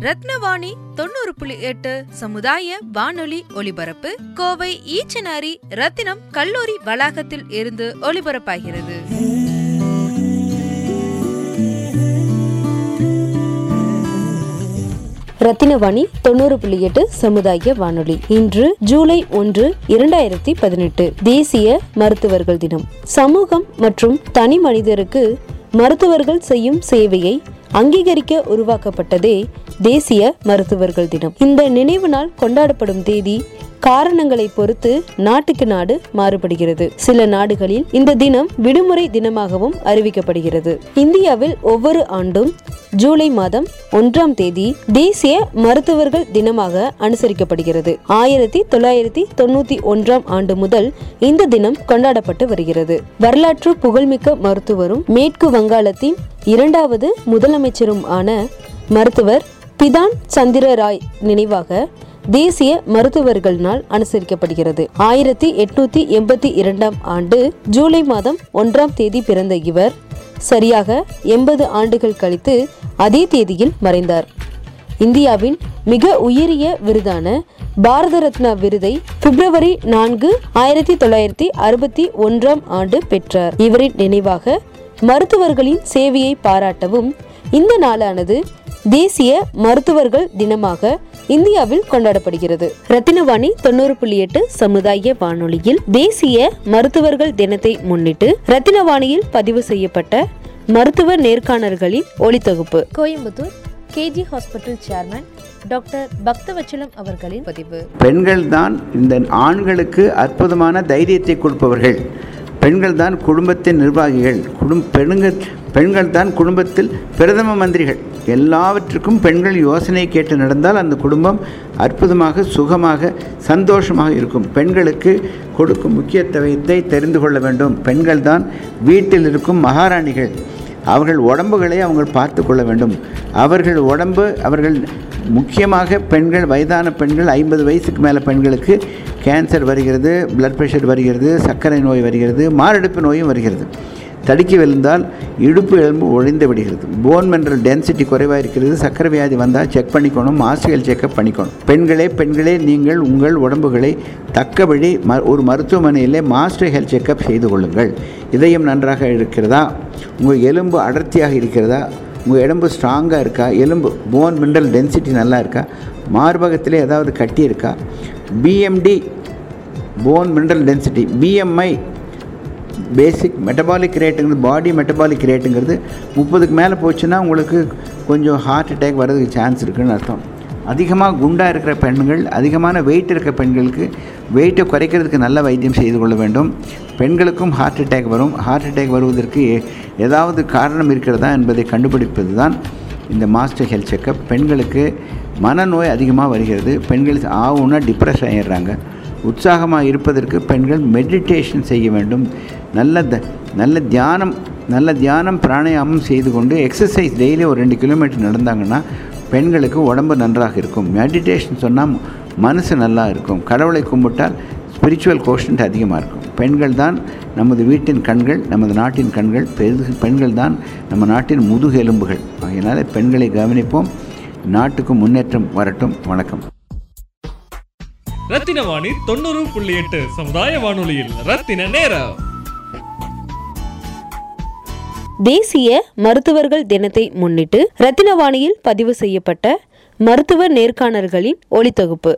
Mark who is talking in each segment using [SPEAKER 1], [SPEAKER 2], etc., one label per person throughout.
[SPEAKER 1] ரத்னவாணி
[SPEAKER 2] தொண்ணூறு புள்ளி எட்டு சமுதாய வானொலி ஒலிபரப்பு கோவை ஈச்சனாரி ரத்தினம் கல்லூரி வளாகத்தில் இருந்து ஒலிபரப்பாகிறது.
[SPEAKER 3] ரத்தினவாணி தொண்ணூறு புள்ளி எட்டு சமுதாய வானொலி. இன்று ஜூலை ஒன்று இரண்டாயிரத்தி பதினெட்டு. தேசிய மருத்துவர்கள் தினம். சமூகம் மற்றும் தனி மனிதருக்கு மருத்துவர்கள் செய்யும் சேவையை அங்கீகரிக்க உருவாக்கப்பட்டதே தேசிய மருத்துவர்கள் தினம். இந்த நினைவு நாள் கொண்டாடப்படும் தேதி காரணங்களை பொறுத்து நாட்டுக்கு நாடு மாறுபடுகிறது. சில நாடுகளில் இந்த தினம் விடுமுறை தினமாகவும் அறிவிக்கப்படுகிறது. இந்தியாவில் ஒவ்வொரு ஆண்டும் ஜூலை மாதம் ஒன்றாம் தேதி தேசிய மருத்துவர்கள் தினமாக அனுசரிக்கப்படுகிறது. ஆயிரத்தி தொள்ளாயிரத்தி தொண்ணூத்தி ஒன்றாம் ஆண்டு முதல் இந்த தினம் கொண்டாடப்பட்டு வருகிறது. வரலாற்று புகழ்மிக்க மருத்துவரும் மேற்கு வங்காளத்தின் இரண்டாவது முதலமைச்சரும் ஆன மருத்துவர் பிதான் சந்திர ராய் நினைவாக தேசிய மருத்துவர்கள் நாள் அனுசரிக்கப்படுகிறது. ஆயிரத்தி எட்நூத்தி எண்பத்தி இரண்டாம் ஆண்டு ஜூலை மாதம் ஒன்றாம் தேதி பிறந்த இவர் சரியாக எண்பது ஆண்டுகள் கழித்து அதே தேதியில் மறைந்தார். இந்தியாவின் மிக உயரிய விருதான பாரத ரத்னா விருதை பிப்ரவரி நான்கு ஆயிரத்தி தொள்ளாயிரத்தி அறுபத்தி ஒன்றாம் ஆண்டு பெற்றார். இவரின் நினைவாக மருத்துவர்களின் சேவையை பாராட்டவும் இந்த நாளானது தேசிய மருத்துவர்கள் தினமாக இந்தியாவில் கொண்டாடப்படுகிறது. ரத்தினவாணி தொண்ணூறு புள்ளி எட்டு சமுதாய வானொலியில் தேசிய மருத்துவர்கள் தினத்தை முன்னிட்டு ரத்தினவாணியில் பதிவு செய்யப்பட்ட மருத்துவ நேர்காணல்களின் ஒளித்தொகுப்பு Coimbatore KG hospital chairman doctor Bakthavatsalam அவர்களின் பதிவு.
[SPEAKER 4] பெண்கள் தான் இந்த ஆண்களுக்கு அற்புதமான தைரியத்தை கொடுப்பவர்கள். பெண்கள் தான் குடும்பத்தின் நிர்வாகிகள் குடும் பெண்கள் பெண்கள் தான் குடும்பத்தில் பிரதம மந்திரிகள். எல்லாவற்றுக்கும் பெண்கள் யோசனை கேட்டு நடந்தால் அந்த குடும்பம் அற்புதமாக சுகமாக சந்தோஷமாக இருக்கும். பெண்களுக்கு கொடுக்கும் முக்கியத்துவத்தை தெரிந்து கொள்ள வேண்டும். பெண்கள் தான் வீட்டில் இருக்கும் மகாராணிகள். அவர்கள் உடம்புகளை அவங்க பார்த்து கொள்ள வேண்டும். அவர்கள் உடம்பு அவர்கள் முக்கியமாக பெண்கள் வயதான பெண்கள் ஐம்பது வயசுக்கு மேலே பெண்களுக்கு கேன்சர் வருகிறது பிளட் ப்ரெஷர் வருகிறது சர்க்கரை நோய் வருகிறது மாரடைப்பு நோயும் வருகிறது. தடுக்கி விழுந்தால் இடுப்பு எலும்பு ஒழிந்து விடுகிறது. போன் மினரல் டென்சிட்டி குறைவாக இருக்கிறது சக்கரை வியாதி வந்தால் செக் பண்ணிக்கணும். மாஸ்டர்கள் செக்கப் பண்ணிக்கணும். பெண்களே பெண்களே நீங்கள் உங்கள் உடம்புகளை தக்கபடி ம ஒரு மருத்துவமனையிலே மாஸ்டர் ஹெல்த் செக்கப் செய்து கொள்ளுங்கள். இதயம் நன்றாக இருக்கிறதா? உங்கள் எலும்பு அடர்த்தியாக இருக்கிறதா? உங்கள் எலும்பு ஸ்ட்ராங்காக இருக்கா? எலும்பு போன் மினரல் டென்சிட்டி நல்லா இருக்கா? மார்பகத்தில் ஏதாவது கட்டி இருக்கா? BMD bone mineral density BMI basic metabolic ரேட்டுங்கிறது body metabolic ரேட்டுங்கிறது முப்பதுக்கு மேலே போச்சுன்னா உங்களுக்கு கொஞ்சம் ஹார்ட் அட்டாக் வர்றதுக்கு சான்ஸ் இருக்குன்னு அர்த்தம். அதிகமாக குண்டாக இருக்கிற பெண்கள் அதிகமான வெயிட் இருக்கிற பெண்களுக்கு வெயிட்டை குறைக்கிறதுக்கு நல்ல வைத்தியம் செய்து கொள்ள வேண்டும். பெண்களுக்கும் ஹார்ட் அட்டாக் வரும். ஹார்ட் அட்டாக் வருவதற்கு ஏ- ஏதாவது காரணம் இருக்கிறதா என்பதை கண்டுபிடிப்பது தான் இந்த மாஸ்டர் ஹெல்த் செக்கப் பெண்களுக்கு மனநோய் அதிகமாக வருகிறது. பெண்கள் ஆகும்னா டிப்ரெஸ் ஆகிடுறாங்க உற்சாகமாக இருப்பதற்கு பெண்கள் மெடிடேஷன் செய்ய வேண்டும். நல்ல த நல்ல தியானம் நல்ல தியானம் பிராணாயாமம் செய்து கொண்டு எக்ஸசைஸ் டெய்லி ஒரு ரெண்டு கிலோமீட்டர் நடந்தாங்கன்னா பெண்களுக்கு உடம்பு நன்றாக இருக்கும். மெடிடேஷன் சொன்னால் மனசு நல்லா இருக்கும். கடவுளை கும்பிட்டால் ஸ்பிரிச்சுவல் கோஷன்ட் அதிகமாக இருக்கும். பெண்கள் தான் நமது வீட்டின் கண்கள் நமது நாட்டின் கண்கள் பெரு பெண்கள் தான் நம்ம நாட்டின் முதுகெலும்புகள். அதனால் பெண்களை கவனிப்போம். நாட்டுக்கு முன்னேற்றம் வரட்டும். வணக்கம்.
[SPEAKER 5] ரத்தின வாணி தொண்ணூறு புள்ளி எட்டு சமுதாய வானொலியில். ரத்தின நேரம்.
[SPEAKER 3] தேசிய மருத்துவர்கள் தினத்தை முன்னிட்டு ரத்தினவாணியில் பதிவு செய்யப்பட்ட மருத்துவ நேர்காணல்களின் ஒளித்தொகுப்பு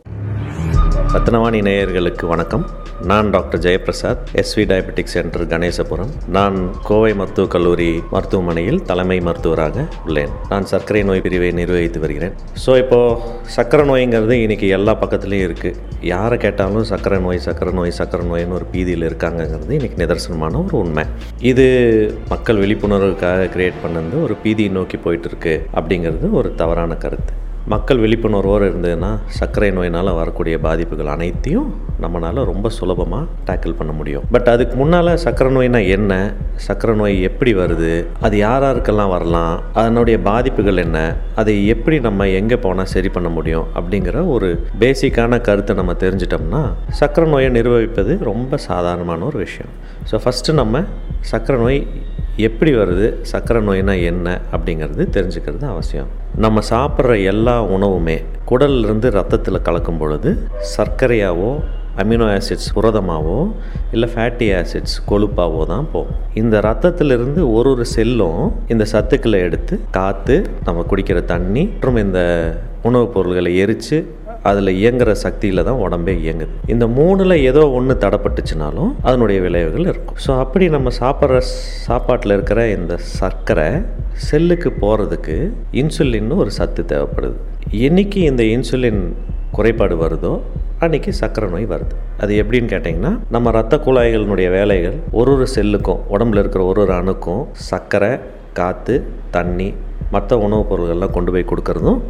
[SPEAKER 6] ரத்னவாணி நேயர்களுக்கு வணக்கம். நான் doctor Jayaprasad SV diabetic centre Ganesapuram. நான் கோவை மருத்துவக் கல்லூரி மருத்துவமனையில் தலைமை மருத்துவராக உள்ளேன். நான் சர்க்கரை நோய் பிரிவை நிர்வகித்து வருகிறேன். ஸோ இப்போது சர்க்கரை நோய்ங்கிறது இன்றைக்கி எல்லா பக்கத்துலேயும் இருக்குது யாரை கேட்டாலும் சர்க்கரை நோய் சர்க்கரை நோய் சர்க்கரை நோயின்னு ஒரு பீதியில் இருக்காங்கங்கிறது இன்றைக்கி நிதர்சனமான ஒரு உண்மை. இது மக்கள் விழிப்புணர்வுக்காக கிரியேட் பண்ணது ஒரு பீதியை நோக்கி போயிட்டு இருக்கு அப்படிங்கிறது ஒரு தவறான கருத்து. மக்கள் விழிப்புணர்வோடு இருந்ததுன்னா சர்க்கரை நோயினால் வரக்கூடிய பாதிப்புகள் அனைத்தையும் நம்மளால் ரொம்ப சுலபமாக டேக்கிள் பண்ண முடியும். பட் அதுக்கு முன்னால் சர்க்கரை நோய்னா என்ன? சர்க்கரை நோய் எப்படி வருது? அது யார் யாருக்கெல்லாம் வரலாம்? அதனுடைய பாதிப்புகள் என்ன? அதை எப்படி நம்ம எங்கே போனால் சரி பண்ண முடியும்? அப்படிங்கிற ஒரு பேசிக்கான கருத்தை நம்ம தெரிஞ்சிட்டோம்னா சர்க்கரை நோயை நிர்வகிப்பது ரொம்ப சாதாரணமான ஒரு விஷயம். ஸோ ஃபஸ்ட்டு நம்ம சர்க்கரை நோய் எப்படி வருது சர்க்கரை நோய்னா என்ன அப்படிங்கிறது தெரிஞ்சுக்கிறது அவசியம். நம்ம சாப்பிட்ற எல்லா உணவுமே குடல்லிருந்து ரத்தத்தில் கலக்கும் பொழுது சர்க்கரையாவோ அமினோ ஆசிட்ஸ் புரதமாகவோ இல்லை ஃபேட்டி ஆசிட்ஸ் கொழுப்பாகவோ தான் போகும். இந்த ரத்தத்திலிருந்து ஒரு ஒரு செல்லும் இந்த சத்துக்களை எடுத்து காற்று நம்ம குடிக்கிற தண்ணி மற்றும் இந்த உணவுப் பொருள்களை எரித்து அதில் இயங்குற சக்தியில் தான் உடம்பே இயங்குது. இந்த மூணில் ஏதோ ஒன்று தடப்பட்டுச்சுனாலும் அதனுடைய விளைவுகள் இருக்கும். ஸோ அப்படி நம்ம சாப்பிட்ற சாப்பாட்டில் இருக்கிற இந்த சர்க்கரை செல்லுக்கு போகிறதுக்கு இன்சுலின்னு ஒரு சத்து தேவைப்படுது. என்னைக்கு இந்த இன்சுலின் குறைபாடு வருதோ அன்றைக்கி சர்க்கரை நோய் வருது. அது எப்படின்னு கேட்டிங்கன்னா நம்ம ரத்த குழாய்களினுடைய வேலைகள் ஒரு ஒரு செல்லுக்கும் உடம்புல இருக்கிற ஒரு ஒரு அணுக்கும் சர்க்கரை காற்று தண்ணி மற்ற உணவுப் பொருள்கள்லாம் கொண்டு போய் கொடுக்கறதும்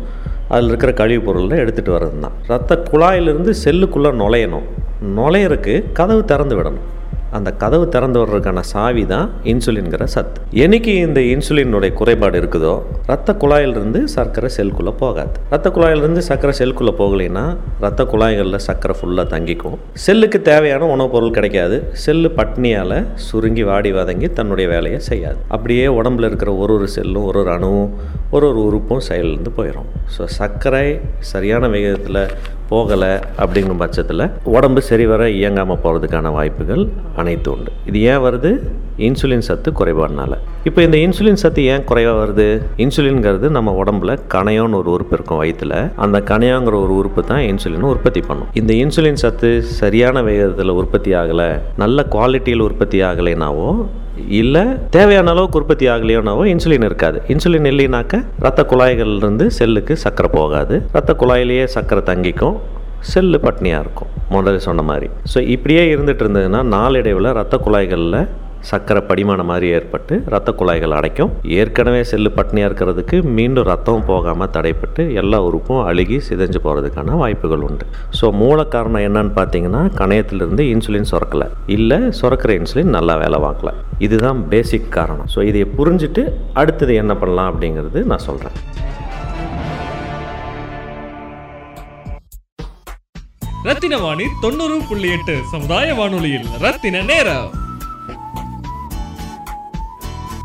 [SPEAKER 6] அதில் இருக்கிற கழிவுப் பொருள்லாம் எடுத்துகிட்டு வர்றது தான் ரத்த குழாயிலிருந்து செல்லுக்குள்ளே நுழையணும். நுழையிறக்கு கதவு திறந்து விடணும். அந்த கதவு திறந்து வர்றதுக்கான சாவி தான் இன்சுலின்கிற சத்து. என்னைக்கு இந்த இன்சுலினுடைய குறைபாடு இருக்குதோ ரத்த குழாயிலிருந்து சர்க்கரை செல்குள்ளே போகாது. ரத்த குழாயிலிருந்து சர்க்கரை செல்குள்ளே போகலைன்னா ரத்த குழாய்களில் சர்க்கரை ஃபுல்லாக தங்கிக்கும். செல்லுக்கு தேவையான உணவுப் பொருள் கிடைக்காது. செல்லு பட்னியால் சுருங்கி வாடி வதங்கி தன்னுடைய வேலையை செய்யாது. அப்படியே உடம்புல இருக்கிற ஒரு ஒரு செல்லும் ஒரு ஒரு அணுவும் ஒரு ஒரு உறுப்பும் செயலிருந்து போயிடும் ஸோ சர்க்கரை சரியான வேகத்தில் போகலை அப்படிங்கும் பட்சத்தில் உடம்பு சரிவர இயங்காமல் போகிறதுக்கான வாய்ப்புகள் அனைத்து உண்டு. இது ஏன் வருது? இன்சுலின் சத்து குறைபாடுனால. இப்போ இந்த இன்சுலின் சத்து ஏன் குறைவாக வருது? இன்சுலின்ங்கிறது நம்ம உடம்புல கணையோன்னு ஒரு உறுப்பு இருக்கும் வயிற்றுல அந்த கணையோங்கிற ஒரு உறுப்பு தான் இன்சுலின் உற்பத்தி பண்ணும். இந்த இன்சுலின் சத்து சரியான வேகத்தில் உற்பத்தி ஆகலை நல்ல குவாலிட்டியில் உற்பத்தி ஆகலைனாவோ இல்லை தேவையான அளவுக்கு உற்பத்தி ஆகலையோனாவோ இன்சுலின் இருக்காது. இன்சுலின் இல்லைனாக்க ரத்த குழாய்கள்லேருந்து செல்லுக்கு சக்கரை போகாது. ரத்த குழாயிலேயே சக்கரை தங்கிக்கும். செல்லு பட்னியாக இருக்கும். முதல்ல சொன்ன மாதிரி. ஸோ இப்படியே இருந்துகிட்டு இருந்ததுன்னா நாளடைவில் ரத்த குழாய்களில் சர்க்கரை படிமான மாதிரி ஏற்பட்டு ரத்த குழாய்கள் அடைக்கும். ஏற்கனவே செல்லு பட்னியாக இருக்கிறதுக்கு மீண்டும் ரத்தம் போகாமல் தடைப்பட்டு எல்லா உறுப்பும் அழுகி சிதைஞ்சு போகிறதுக்கான வாய்ப்புகள் உண்டு. ஸோ மூல காரணம் என்னன்னு பார்த்தீங்கன்னா கணையத்திலிருந்து இன்சுலின் சுரக்கலை. இல்லை சுரக்கிற இன்சுலின் நல்லா வேலை வாங்கல இதுதான் பேசிக் காரணம். ஸோ இதை புரிஞ்சுட்டு அடுத்தது என்ன பண்ணலாம் அப்படிங்கிறது நான் சொல்கிறேன்
[SPEAKER 5] ரத்தின வாணி தொண்ணூறு புள்ளி எட்டு சமுதாய வானொலியில் ரத்தின நேரம்.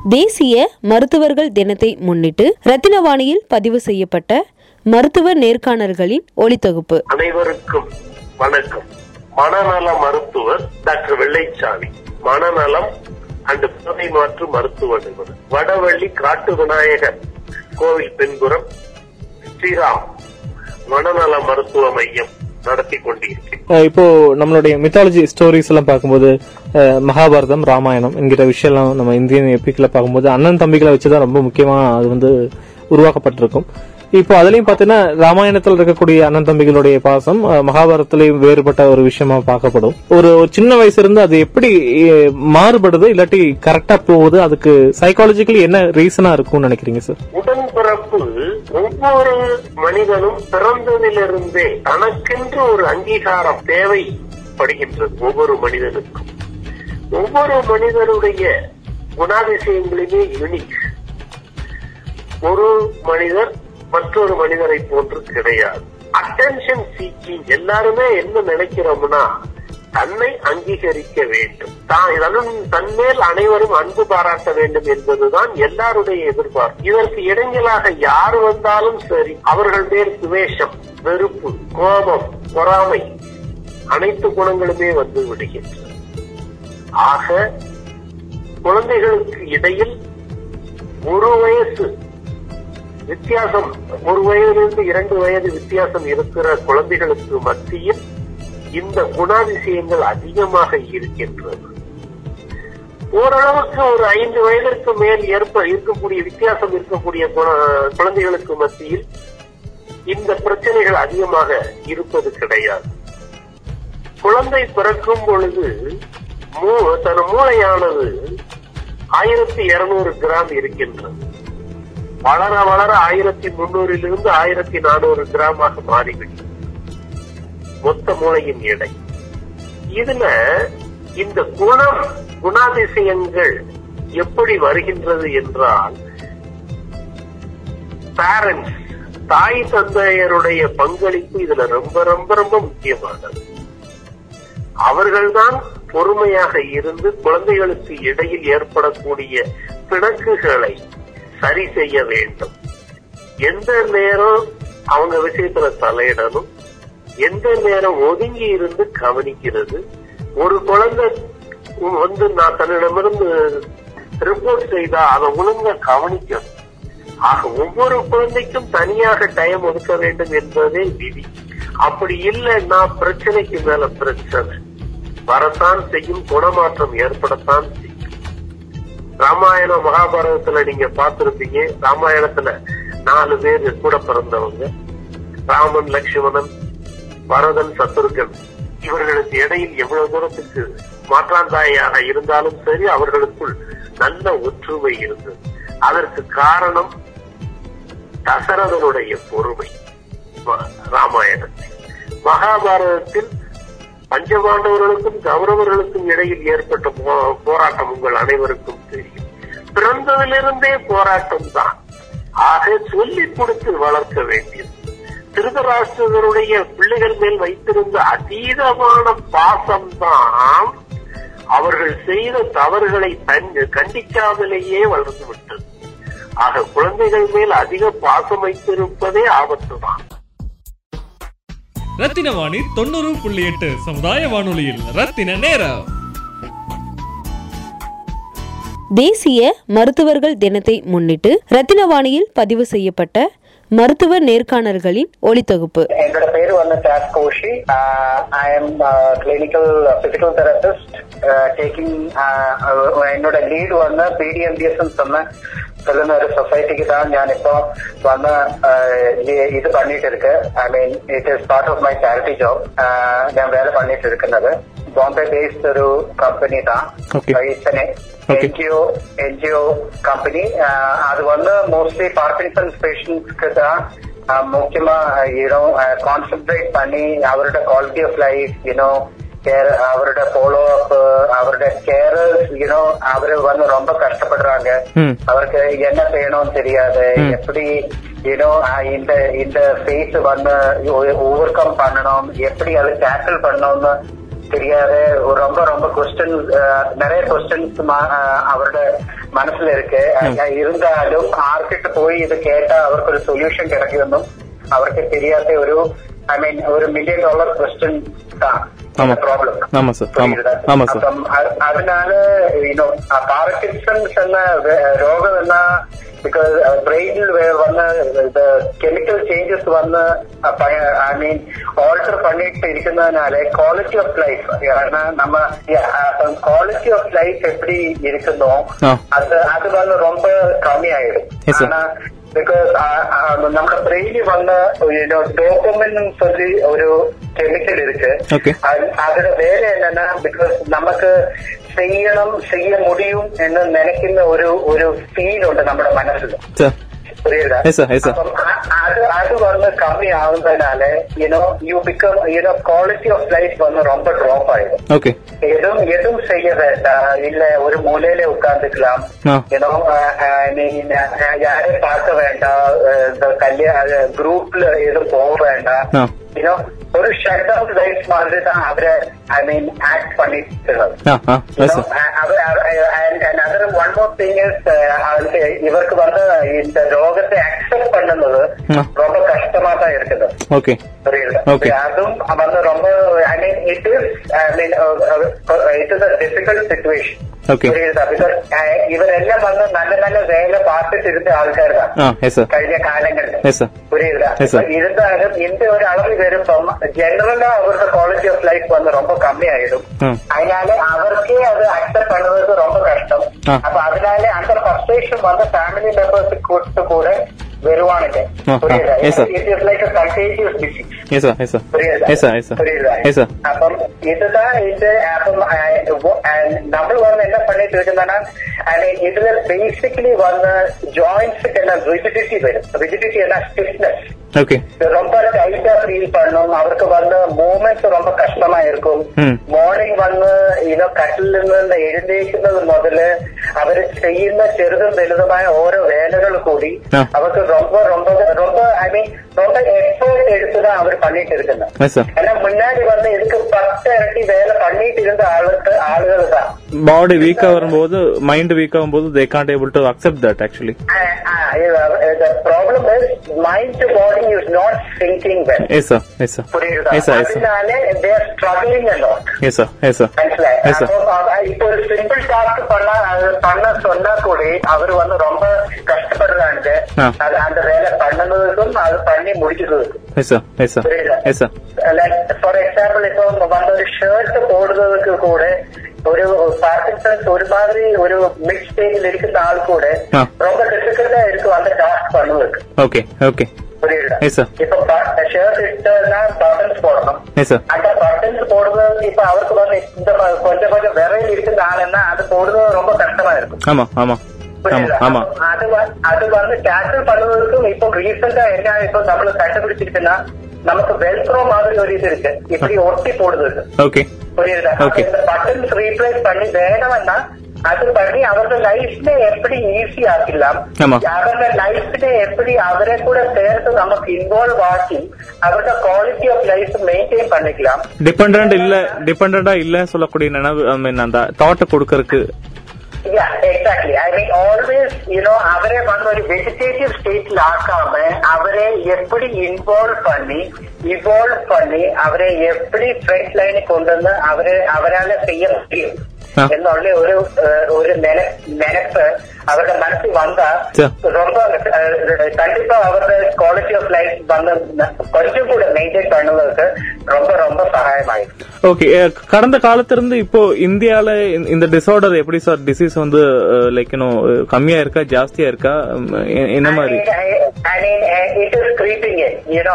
[SPEAKER 3] தேசிய மருத்துவர்கள் தினத்தை முன்னிட்டு ரத்தினவாணியில் பதிவு செய்யப்பட்ட மருத்துவ நேர்காணல்களின் ஒளித்தொகுப்பு.
[SPEAKER 7] அனைவருக்கும் வணக்கம். மனநல மருத்துவர் டாக்டர் வெள்ளைச்சாமி. மனநலம் அண்டு புதை மாற்று மருத்துவ நிபுணர். வடவள்ளி காட்டு விநாயகர் கோவில் பின்புறம் ஸ்ரீராம் மனநல மருத்துவ மையம். நடத்தி
[SPEAKER 8] கொண்டிருக்கேன் இப்போ நம்மளுடைய மித்தாலஜி ஸ்டோரிஸ் எல்லாம் பார்க்கும்போது மகாபாரதம் ராமாயணம் என்கிற விஷயம்லாம் நம்ம இந்தியன் எப்பிக்ல பார்க்கும்போது அண்ணன் தம்பிகளை வச்சுதான் ரொம்ப முக்கியமா அது வந்து உருவாக்கப்பட்டிருக்கும். இப்போ அதுலயும் பாத்தீங்கன்னா ராமாயணத்தில் இருக்கக்கூடிய அண்ணன் தம்பிகளுடைய பாசம் மகாபாரத்திலையும் வேறுபட்ட ஒரு விஷயமா பார்க்கப்படும். ஒரு சின்ன வயசுல இருந்து அது எப்படி மாறுபடுது இல்லாட்டி கரெக்டா போகுது அதுக்கு சைக்காலஜிக்கலி என்ன ரீசனா இருக்கும்னு நினைக்கிறீங்க சார்
[SPEAKER 7] உடன்பிறப்பு ஒவ்வொரு மனிதனும் பிறந்ததிலிருந்தே தனக்கென்று ஒரு அங்கீகாரம் தேவைப்படுகின்றது ஒவ்வொரு மனிதனுக்கும். ஒவ்வொரு மனிதனுடைய குணாதிசயங்களுமே யூனிக் ஒரு மனிதர் மற்றொரு மனிதரை போன்று கிடையாது. அட்டென்ஷன் சீக்கிங் எல்லாருமே என்ன நினைக்கிறோம்னா தன்னை அங்கீகரிக்க வேண்டும். தான் தன்மேல் அனைவரும் அன்பு பாராட்ட வேண்டும் என்பதுதான் எல்லாருடைய எதிர்பார்ப்பு. இதற்கு இடைஞ்சலாக யார் வந்தாலும் சரி அவர்கள் மேல் துவேஷம் வெறுப்பு கோபம் பொறாமை அனைத்து குணங்களுமே வந்து விடுகின்றன. ஆக குழந்தைகளுக்கு இடையில் ஒரு வயசு வித்தியாசம் ஒரு வயதிலிருந்து இரண்டு வயது வித்தியாசம் இருக்கிற குழந்தைகளுக்கு மத்தியில் இந்த குணாதிசயங்கள் அதிகமாக இருக்கின்றது. ஓரளவுக்கு ஒரு ஐந்து வயதிற்கு மேல் ஏற்ப இருக்கக்கூடிய வித்தியாசம் இருக்கக்கூடிய குண- குழந்தைகளுக்கு மத்தியில் இந்த பிரச்சனைகள் அதிகமாக இருப்பது கிடையாது. குழந்தை பிறக்கும் பொழுது மூ- தன் மூளையானது ஆயிரத்தி இருநூறு கிராம் இருக்கின்றது. வளர வளர ஆயிரத்தி முன்னூறிலிருந்து ஆயிரத்தி நானூறு கிராமாக மாறிவிடும். மொத்த மூளையின் எடை. இதுல இந்த குணம் குணாதிசயங்கள் எப்படி வருகின்றது என்றால் பேரண்ட்ஸ் தாய் தந்தையருடைய பங்களிப்பு இதுல ரொம்ப ரொம்ப ரொம்ப முக்கியமானது. அவர்கள்தான் பொறுமையாக இருந்து குழந்தைகளுக்கு இடையில் ஏற்படக்கூடிய பிணக்குகளை சரி செய்ய வேண்டும். எந்த நேரம் அவங்க விஷயத்துல தலையிடணும் எந்த நேரம் ஒதுங்கி இருந்து கவனிக்கிறது ஒரு குழந்தை வந்து நான் தன்னிடமிருந்து ரிப்போர்ட் செய்தா அதை ஒழுங்கா கவனிக்கணும். ஆக ஒவ்வொரு குழந்தைக்கும் தனியாக டைம் ஒதுக்க வேண்டும் என்பதே விதி. அப்படி இல்லைன்னா பிரச்சனைக்கு மேல பிரச்சனை. வரத்தான் செய்யும் குணமாற்றம் ஏற்படத்தான் செய்யும் ராமாயணம் மகாபாரதத்துல நீங்க பார்த்திருப்பீங்க. ராமாயணத்துல நாலு பேர் கூட பிறந்தவங்க. ராமன் லட்சுமணன் பரதன் சத்துருகன் இவர்களுக்கு இடையில் எவ்வளவு தூரத்துக்கு மாற்றாந்தாயாக இருந்தாலும் சரி அவர்களுக்குள் நல்ல ஒற்றுமை இருந்தது. அதற்கு காரணம் தசரதனுடைய பொறுமை. ராமாயணத்தில். மகாபாரதத்தில் பஞ்சபாண்டவர்களுக்கும் கௌரவர்களுக்கும் இடையில் ஏற்பட்ட போ- போராட்டம் உங்கள் அனைவருக்கும் தெரியும். பிறந்ததிலிருந்தே போராட்டம் தான் ஆக சொல்லிக் கொடுத்து வளர்க்க வேண்டியது. திருதராஷ்டிரருடைய பிள்ளைகள் மேல் வைத்திருந்த அதீதமான பாசம்தான் அவர்கள் செய்த தவறுகளை கண்டிக்காமலேயே வளர்ந்து விட்டது ஆக குழந்தைகள் மேல் அதிக பாசம் வைத்திருப்பதே ஆபத்துதான்.
[SPEAKER 5] ரத்தின வாணி தொண்ணூறு புள்ளி எட்டு சமுதாய வானொலியில். ரத்தின நேரம்.
[SPEAKER 3] தேசிய மருத்துவர்கள் தினத்தை முன்னிட்டு ரத்தினவாணியில் பதிவு செய்யப்பட்ட மருத்துவ நேர்காணல்களின் ஒளித்தொகுப்பு
[SPEAKER 9] என்னோட பேர் வந்து Das Koshy. I am clinical physical therapist taking என்னோட லீடு வந்து பிடிஎம்பிஎஸ் சொன்ன செல்லுநர் சொசைட்டிக்கு தான் ഞാൻ ഇപ്പോ വന്ന് ഇത് பண்ணிட்டு இருக்கு I mean it is part of my charity job ഞാൻ വേല பண்ணிட்டு இருக்கிறது ബോംബെ ബേസ്ഡ് ഒരു കമ്പനി தான்
[SPEAKER 8] Okay. Okay.
[SPEAKER 9] NGO NGO company அது வந்து மோஸ்ட்லி பார்க்கின்சன்ஸ் பேஷண்ட்ஸ்க்கு தான் ஆஹ், முக்கியமா யூனோ கான்சென்ட்ரேட் பண்ணி அவரோட quality of life you know care அவரோட ஃபாலோ அப் அவரோட கேரர்ஸ் யூனோ அவரு வந்து ரொம்ப கஷ்டப்படுறாங்க
[SPEAKER 8] ம்.
[SPEAKER 9] அவருக்கு என்ன செய்யணும்னு தெரியாது எப்படி யூனோ இந்த இந்த ஃபேஸ் வந்து ஓவர் கம் பண்ணணும் எப்படி அதை டேக்கிள் பண்ணணும்னு தெரியாது ஒரு ரொம்ப ரொம்ப கொஸ்டின் நிறைய கொஸ்டின்ஸ் அவரோட മനസ്സിൽ இருக்கு அஹ் இருந்தாலும் ആർക്കിട്ട് പോയി ഇത് കേട്ടാ അവർക്ക് ഒരു സൊല്യൂഷൻ കിടക്കുമെന്നും അവർക്ക് தெரியாத ഒരു ഐ മീൻ ഒരു മില്യൺ ഡോളർ ക്വസ്റ്റ്യൻ
[SPEAKER 8] ஆமா.
[SPEAKER 9] പ്രോബ്ലം
[SPEAKER 8] ஆமா சார் ஆமா ஆமா சார்
[SPEAKER 9] അപ്പം അ- അതിനാല് യുനോ പാർക്കിൻസൺസ് എന്ന വേ- രോഗം എന്ന ബിക്കോസ് ബ്രെയിനിൽ വന്ന് കെമിക്കൽ ചേഞ്ചസ് വന്ന് ഐ മീൻ ഓൾട്ടർ பண்ணிட்டு இருக்கிறதுனால குவாலிட்டி ஆஃப் லைஃப் நம்ம குவாலிட்டி ஆஃப் லைஃப் எப்படி இருக்குதோ
[SPEAKER 8] ஆ.
[SPEAKER 9] அது அது வந்து ரொம்ப கம்மியாயிடும்
[SPEAKER 8] Yes, sir.
[SPEAKER 9] ஆனா ബിക്കോസ് നമുക്ക് ബ്രെയിനിൽ വന്ന ഡോക്യുമെന്റ് ഒരു കെമിക്കൽ ഇരിക്ക്. അതിന്റെ വേറെ എന്നാ ബിക്കോസ് നമുക്ക് ചെയ്യണം ചെയ്യ മുടിയും എന്ന് നനയ്ക്കുന്ന ഒരു ഒരു ഫീൽ ഉണ്ട് നമ്മുടെ മനസ്സിൽ புரியுதா அது அது வந்து கம்மி ஆகுறதுனால you know you become you know quality of life வந்து ரொம்ப டிராப் ஆயிடும்
[SPEAKER 8] ஓகே
[SPEAKER 9] எதுவும் எதுவும் செய்ய வேண்டாம் இல்ல ஒரு மூலையில உட்கார்ந்துக்கலாம் யூனோ யாரையும் பார்க்க வேண்டாம் கல்யாண குரூப்ல எதுவும் போக வேண்டாம் யூனோ ஒரு ஷட் அவுட் லைஃப் மாதிரி தான் அவரை ஐ மீன் ஆக்ட் பண்ணிட்டு அவர்
[SPEAKER 8] ഫോർ
[SPEAKER 9] തിങ്
[SPEAKER 8] ഇവർക്ക്
[SPEAKER 9] വന്ന ഈ രോഗത്തെ അക്സെപ്റ്റ് പണ്ടുന്നത് ഓക്കെ അതും വന്ന mean, um, uh, uh, it is a difficult situation. Uh, ഇവർ എല്ലാം വന്ന് നല്ല നല്ല
[SPEAKER 8] വേല പാർട്ടിട്ടിരുന്ന ആൾക്കാരാണ്.
[SPEAKER 9] കഴിഞ്ഞ കാലങ്ങളിൽ.
[SPEAKER 8] പുരിയുതാ
[SPEAKER 9] ഇരുന്നാലും ഇന്ത്യ ഒരു അളവിൽ വരുമ്പം ജനറലാ അവരുടെ ക്വാളിറ്റി ഓഫ് ലൈഫ് വന്ന് ரொம்ப
[SPEAKER 8] കമ്മിയായിടും.
[SPEAKER 9] അതിനാൽ അവർക്കേ അത് അക്സെപ്റ്റ് പണിത് ரொம்ப
[SPEAKER 8] കഷ്ടം. അപ്പൊ അതിനാൽ
[SPEAKER 9] അന്തർ
[SPEAKER 8] ഫ്രസ്ട്രേഷൻ വന്ന
[SPEAKER 9] ഫാമിലി മെമ്പേഴ്സ് കൂടെ ഇതൊക്കെ നമ്മൾ വന്ന് എന്താ പണിയിട്ട് വെക്കുന്നതാണ് ഇതിൽ ബേസിക്കലി വന്ന് ജോയിന്റ്സ് എല്ലാം റിജിഡിറ്റി വരും. റിജിഡിറ്റി എല്ലാം
[SPEAKER 8] സ്റ്റിഫ്നെസ്
[SPEAKER 9] ரொம்ப டைட்டா ஃபீல் பண்ணும் அவருக்கு வந்து மூமெண்ட்ஸ் ரொம்ப கஷ்டமா இருக்கும்
[SPEAKER 8] ம்.
[SPEAKER 9] മോർണിംഗ് വന്ന് ഇനോ കട്ടിൽ നിന്ന് എഴുന്നേക്കുന്നത് മുതല് അവര് ചെയ്യുന്ന ചെറുതും വലുതുമായ ഓരോ വേലകൾ കൂടി
[SPEAKER 8] ആ.
[SPEAKER 9] അവർക്ക് ரொம்ப ரொம்ப ரொம்ப ஐ மீன் ரொம்ப எஃபர்ட் எடுத்துதான் அவர் பண்ணிட்டு இருக்கிறது
[SPEAKER 8] യെസ് സർ
[SPEAKER 9] ஏன்னா முன்னாடி வந்து இதுக்கு பத்து இரட்டி வேலை பண்ணிட்டு இருந்த ஆளுக்கு ஆளுகள் தான்
[SPEAKER 8] பாடி வீக்கா வரும்போது மைண்ட் வீக் ஆகும்போது they can't able to accept that actually
[SPEAKER 9] problem is mind to body Is not thinking well
[SPEAKER 8] yes sir yes sir
[SPEAKER 9] புரியுதா
[SPEAKER 8] எஸ் சார் எஸ் சார்
[SPEAKER 9] அதனால they're struggling a lot
[SPEAKER 8] yes sir yes sir
[SPEAKER 9] മനസ്സിലായി
[SPEAKER 8] Yes, sir.
[SPEAKER 9] അപ്പൊ അവ- ഇപ്പൊ ഒരു simple task பண்ண அது பண்ண சொன்னா கூட அவர் வந்து ரொம்ப கஷ்டப்படுறாங்க
[SPEAKER 8] ஆ.
[SPEAKER 9] அது அந்த வேலை பண்ணதுக்கும் அது பண்ணி முடிக்கிறதுக்கும்
[SPEAKER 8] எஸ் சார் எஸ் சார்
[SPEAKER 9] புரியுதா
[SPEAKER 8] yes sir
[SPEAKER 9] like for example இப்போ வந்து ஒரு ஷர்ட் போடுறதுக்கு கூட ஒரு பார்க்கின்சன்ஸ் ஒரு மாதிரி ஒரு மிட் ஸ்டேஜில் இருக்கிற ஆள் கூட
[SPEAKER 8] ஆ.
[SPEAKER 9] ரொம்ப டிஃபிகல்ட்டா இருக்கும் அந்த புரியுதா. இப்போ
[SPEAKER 8] சார்
[SPEAKER 9] அந்த பட்டன்ஸ் போடுறது இப்ப அவருக்கு வந்து இந்த கொஞ்சம் கொஞ்சம் விரைவில் இருக்கிற ஆளுன்னா அது போடுறது ரொம்ப கஷ்டமா இருக்கும்.
[SPEAKER 8] ஆமா ஆமா.
[SPEAKER 9] அது அது வந்து கேன்சல் பண்ணுவதற்கும் இப்போ ரீசெண்டா என்ன இப்போ நம்மள கண்டுபிடிச்சிருக்குன்னா நமக்கு வெல்க்ரோ மாதிரி ஒரு இது இருக்கு. இப்படி ஒட்டி போடுறது. புரியுதா பட்டன்ஸ் ரீப்ளேஸ் பண்ணி வேணும்னா அது பண்ணி அவரோட லைஃப்ல எப்படி ஈஸி
[SPEAKER 8] ஆக்கலாம்
[SPEAKER 9] அவரோட லைஃப்ல எப்படி அவரை கூட சேர்த்து நமக்கு இன்வால்வ் ஆகி அவரோட குவாலிட்டி ஆஃப் லைஃப் மெயின்டைன் பண்ணிக்கலாம்
[SPEAKER 8] டிபெண்டன்ட் இல்ல டிபெண்டன்டா இல்ல சொல்லக்கூடிய நினைவு ஐ மீன் அந்த தாட் கொடுக்கறதுக்கு
[SPEAKER 9] Yeah, exactly. I mean, always, you know, அவரை வந்து ஒரு வெஜிடேட்டிவ் ஸ்டேட்ல ஆக்காம அவரை எப்படி இன்வால்வ் பண்ணி இவால்வ் பண்ணி அவரை எப்படி ஃப்ரண்ட் லைனுக்கு கொண்டு வந்து அவரை அவரால் செய்ய முடியும் എന്നുള്ള ഒരു ഒരു നിലപ്പ് അവരുടെ മനസ്സിൽ വന്ന ரொம்ப கண்டிப்பா அவருடைய குவாலிட்டி ஆஃப் லைஃப் வந்து கொஞ்சம் கூட மெயின்டைன் பண்ணுவதற்கு ரொம்ப ரொம்ப சகாயமாயிருக்கு.
[SPEAKER 8] ஓகே கடந்த காலத்திலிருந்து இப்போ இந்தியால இந்த டிசார்டர் எப்படி சார் டிசீஸ் வந்து லைக் யூனோ கம்மியா இருக்கா ஜாஸ்தியா இருக்கா? என்ன மாதிரி?
[SPEAKER 9] இட் இஸ் கிரீப்பிங் யூனோ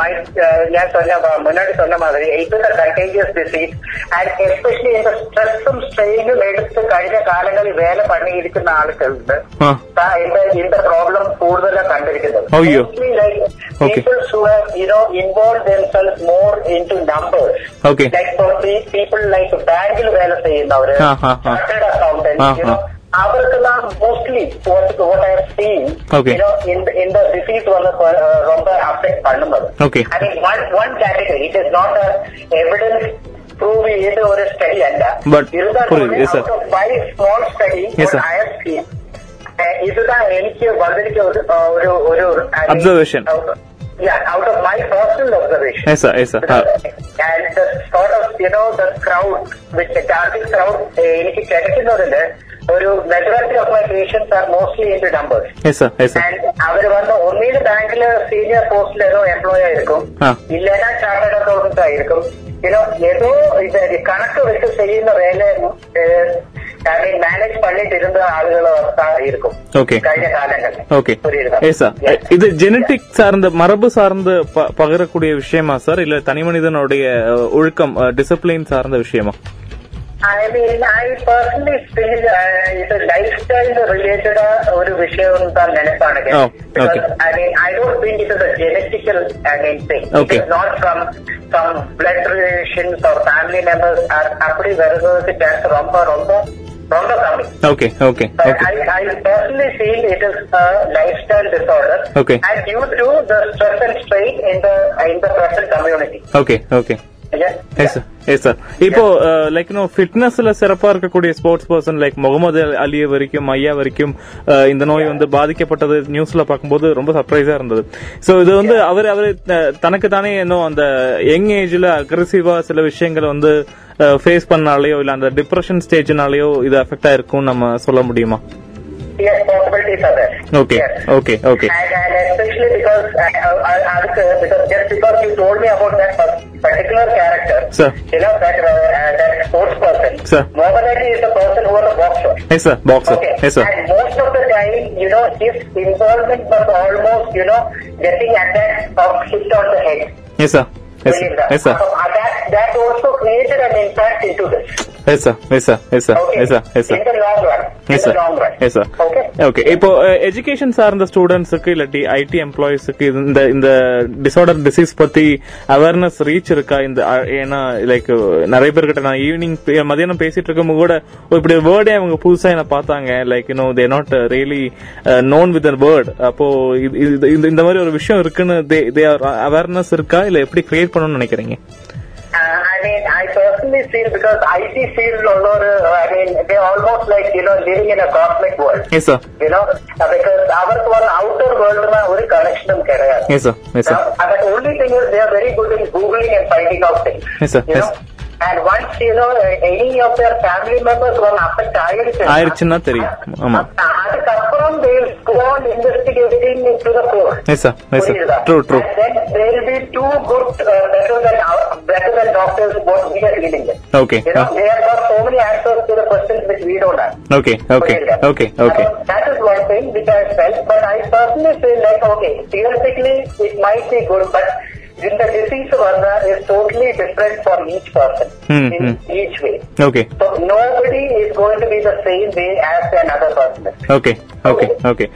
[SPEAKER 9] நான் சொன்ன முன்னாடி சொன்ன மாதிரி it is a contagious disease and especially இந்த സ്ട്രെസ്സും സ്ട്രെയിനും എടുത്ത് കഴിഞ്ഞ കാലങ്ങളിൽ വേല പണിയിരിക്കുന്ന ആളുകളുണ്ട്.
[SPEAKER 8] ആ
[SPEAKER 9] ദാ இந்த இந்த പ്രോബ്ലം കൂടുതലാണ് കണ്ടിരിക്കുന്നത്
[SPEAKER 8] അയ്യോ.
[SPEAKER 9] Mostly like
[SPEAKER 8] Okay.
[SPEAKER 9] people who have you know involved themselves more into numbers
[SPEAKER 8] Okay.
[SPEAKER 9] like for the people like ബാങ്കിൽ വേല ചെയ്യുന്നവര്
[SPEAKER 8] ആ, ആ, ആ.
[SPEAKER 9] chartered accountants
[SPEAKER 8] ആ,
[SPEAKER 9] you know
[SPEAKER 8] ആ.
[SPEAKER 9] അവർക്ക് தான் mostly what what I have seen
[SPEAKER 8] Okay.
[SPEAKER 9] you know in the, in the disease வந்து uh, ரொம்ப affect பண்ணும்போது
[SPEAKER 8] Okay.
[SPEAKER 9] I mean one one category it is not a evidence prove இது ஒரு study அல்ல
[SPEAKER 8] But புரியுது,
[SPEAKER 9] ഇതുതാ എനിക്ക് വളരെ ഒരു ഒരു
[SPEAKER 8] observation.
[SPEAKER 9] Yeah, out of my personal എനിക്ക് ഒരു majority of my
[SPEAKER 8] patients are mostly into
[SPEAKER 9] numbers അവർ വന്ന് ഒന്നീട് ബാങ്കിൽ സീനിയർ പോസ്റ്റിൽ ഏതോ എംപ്ലോയി ആയിരിക്കും. ഇല്ലേനാ ചാർട്ടേഡ് അക്കൗണ്ടൻസ് ആയിരിക്കും. ഏതോ ഇത് കണക്ക് വെച്ച് ചെയ്യുന്ന വേല மேனேஜ் பண்ணிட்டு இருந்த ஆளுகளை தான் இருக்கும்
[SPEAKER 8] ஓகே
[SPEAKER 9] കഴിഞ്ഞ காலங்கள்ல
[SPEAKER 8] ஓகே
[SPEAKER 9] புரியுதா
[SPEAKER 8] எஸ் சார் இது ஜெனட்டிக் சார்ந்த மரபு சார்ந்து ப- பகிரக்கூடிய விஷயமா சார் இல்ல தனி மனிதனுடைய அஹ், ஒழுக்கம் டிசிப்ளின் சார்ந்த விஷயமா
[SPEAKER 9] I mean, I personally feel uh, ഇത് ലൈഫ് സ്റ്റൈൽ റിലേറ്റഡ് ഒരു വിഷയം താൻ നിനക്കാണെങ്കിൽ
[SPEAKER 8] Oh, okay.
[SPEAKER 9] I mean, I don't think it is a genetical I mean, thing.
[SPEAKER 8] Okay.
[SPEAKER 9] It is not from some blood relations or family members. அ- அப்படி வருவதற்கு chance ரொம்ப coming.
[SPEAKER 8] Okay, okay.
[SPEAKER 9] But
[SPEAKER 8] okay.
[SPEAKER 9] I, I personally feel it is a lifestyle disorder.
[SPEAKER 8] Okay.
[SPEAKER 9] And due to the stress and strain in the in the present community.
[SPEAKER 8] Okay, okay. இப்போ like no ஃபிட்னஸ்ல சிறப்பா இருக்கக்கூடிய sports person like Mohammed அலிய வரைக்கும் ஐயா வரைக்கும் அஹ், இந்த நோய் வந்து பாதிக்கப்பட்டது நியூஸ்ல பார்க்கும்போது ரொம்ப சர்ப்ரைஸா இருந்தது. சோ இது வந்து அவர் அவர் தனக்கு தானே இன்னும் அந்த யங் ஏஜ்ல அக்ரெசிவா சில விஷயங்களை வந்து ஃபேஸ் பண்ணாலேயோ இல்ல அந்த டிப்ரெஷன் ஸ்டேஜ்னாலயோ இது அஃபெக்ட் ஆயிருக்கும் நம்ம சொல்ல முடியுமா?
[SPEAKER 9] yes, possibilities are there.
[SPEAKER 8] Okay.
[SPEAKER 9] Yes.
[SPEAKER 8] Okay. Okay.
[SPEAKER 9] And, and especially because uh, I'll because just because you told me about that particular character,
[SPEAKER 8] sir.
[SPEAKER 9] You know that uh, that sports person.
[SPEAKER 8] Sir.
[SPEAKER 9] Muhammad Ali is a person who a boxer.
[SPEAKER 8] Yes, sir. Boxer.
[SPEAKER 9] Okay.
[SPEAKER 8] Yes, sir.
[SPEAKER 9] And most of the time, you know, his involvement was almost, you know, getting attacked or hit on the head.
[SPEAKER 8] Yes, sir.
[SPEAKER 9] Yes, sir.
[SPEAKER 8] Yes, sir.
[SPEAKER 9] So, uh, that that also created an impact into this.
[SPEAKER 8] Yes sir yes sir yes sir
[SPEAKER 9] Okay. Sir
[SPEAKER 8] yes sir.
[SPEAKER 9] Okay
[SPEAKER 8] இப்போ education சார்ந்த ஸ்டூடெண்ட்ஸுக்கு இல்லாட்டி IT எம்ப்ளாயிஸுக்கு இந்த இந்த disorder disease பத்தி awareness reach இருக்கா இந்த ஏன்னா லைக் நிறைய பேர்கிட்ட நான் ஈவினிங் மதியானம் பேசிட்டு இருக்கும்போது கூட இப்படி வேர்டே அவங்க புதுசா என்ன பார்த்தாங்க like you know they not really known with word அப்போ இந்த- மாதிரி ஒரு விஷயம் இருக்குன்னு தே ஆர் அவேர்னஸ் இருக்கா இல்ல எப்படி கிரியேட் பண்ணணும்னு நினைக்கிறீங்க
[SPEAKER 9] Uh, certainly feel because IT field, uh, I mean, they're almost like, you know, living in a cosmic world.
[SPEAKER 8] Yes, sir.
[SPEAKER 9] You know, uh, because our one outer world, one connection
[SPEAKER 8] Yes, sir. Yes, sir.
[SPEAKER 9] Now, and the only thing is they are very good in Googling and finding out things.
[SPEAKER 8] Yes, sir.
[SPEAKER 9] You
[SPEAKER 8] yes.
[SPEAKER 9] Know? And once, you know, any of their family members one affect ஆயிடுச்சுன்னா,
[SPEAKER 8] ஆயிடுச்சுன்னா தெரியும். ஆமா.
[SPEAKER 9] அ- அதுக்கப்புறம் they will go on investigating into the core.
[SPEAKER 8] Yes sir yes sir
[SPEAKER 9] புரியுதா?
[SPEAKER 8] True true
[SPEAKER 9] And then there will be two good, uh, better than our, better than doctors what we are dealing with.
[SPEAKER 8] Okay.
[SPEAKER 9] You know, they have got so many answers to the questions which we don't have.
[SPEAKER 8] Okay okay
[SPEAKER 9] புரியுதா?
[SPEAKER 8] Okay okay
[SPEAKER 9] So that is one thing which I felt, but I personally feel like, okay, theoretically it might be good, but in the disease one is totally different for each person
[SPEAKER 8] Hmm,
[SPEAKER 9] in
[SPEAKER 8] hmm.
[SPEAKER 9] each way.
[SPEAKER 8] Okay
[SPEAKER 9] So nobody is going to be the same way as another person. is.
[SPEAKER 8] Okay okay okay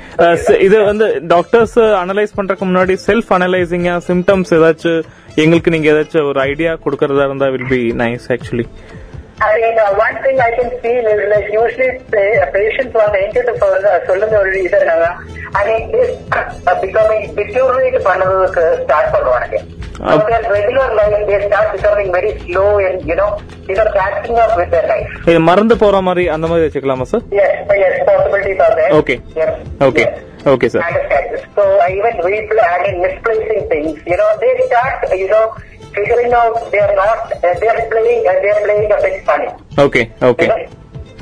[SPEAKER 8] இது வந்து doctors analyse பண்றதுக்கு முன்னாடி self அனலைசிங்கா symptoms ஏதாச்சும் எங்களுக்கு நீங்க ஏதாச்சும் ஒரு idea கொடுக்கறதா இருந்தா will be nice actually
[SPEAKER 9] I mean, uh, one thing I can feel is like usually pa- patients வந்து என்கிட்ட சொல்ல சொல்லுங்க ஒரு இது என்னன்னா I mean, this uh, becoming deteriorate பண்ணதுக்கு start பண்ணுவாங்க
[SPEAKER 8] Uh,
[SPEAKER 9] their regular life they start becoming very slow and you know they are catching up with their life.
[SPEAKER 8] இது மறந்து போற மாதிரி அந்த மாதிரி வச்சுக்கலாமா sir
[SPEAKER 9] Yes, yes, possibilities are there.
[SPEAKER 8] Okay.
[SPEAKER 9] Yes.
[SPEAKER 8] Okay
[SPEAKER 9] yes.
[SPEAKER 8] Okay sir
[SPEAKER 9] Understand. So uh, even repl- I mean, misplacing things, you know, they start, you know, figuring out they are not, uh, they are playing, uh, they are playing a bit funny.
[SPEAKER 8] Okay okay
[SPEAKER 9] You know?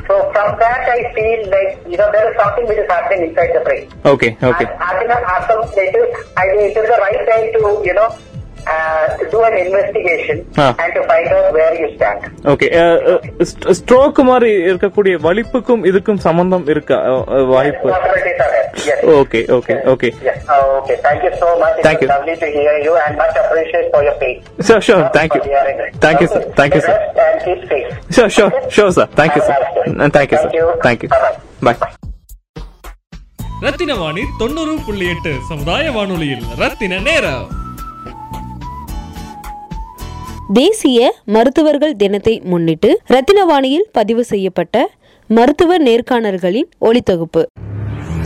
[SPEAKER 9] So from that, I feel like you know there is something which is happening inside the brain.
[SPEAKER 8] Okay okay
[SPEAKER 9] And I think Assam, it is, I think it is the right time to you know uh, to do an investigation
[SPEAKER 8] Ah.
[SPEAKER 9] and to find out where you stand.
[SPEAKER 8] Okay stroke மாதிரி இருக்கக்கூடிய வலிப்புக்கும் இதுக்கும் சம்பந்தம் இருக்கா வாய்ப்பு.
[SPEAKER 9] Okay okay okay Yes. Oh, okay. Thank you so much. It
[SPEAKER 8] Thank
[SPEAKER 9] was
[SPEAKER 8] you.
[SPEAKER 9] lovely to hear you and much appreciate for your faith.
[SPEAKER 8] Sure
[SPEAKER 9] For hearing it.
[SPEAKER 8] Thank you sir
[SPEAKER 9] Okay.
[SPEAKER 8] Thank you sir
[SPEAKER 9] Rest and keep safe.
[SPEAKER 8] Sure sure sure sir thank you sir
[SPEAKER 9] thank you
[SPEAKER 8] Thank you.
[SPEAKER 9] Sir
[SPEAKER 5] thank you Bye-bye. Bye Rathinavani தொண்ணூறு புள்ளி எட்டு சமுதாய வானொலியில் ரத்தின நேரம்
[SPEAKER 3] தேசிய மருத்துவர்கள் தினத்தை முன்னிட்டு ரத்தினவாணியில் பதிவு செய்யப்பட்ட மருத்துவ நேர்காணல்களின் ஒளித்தொகுப்பு.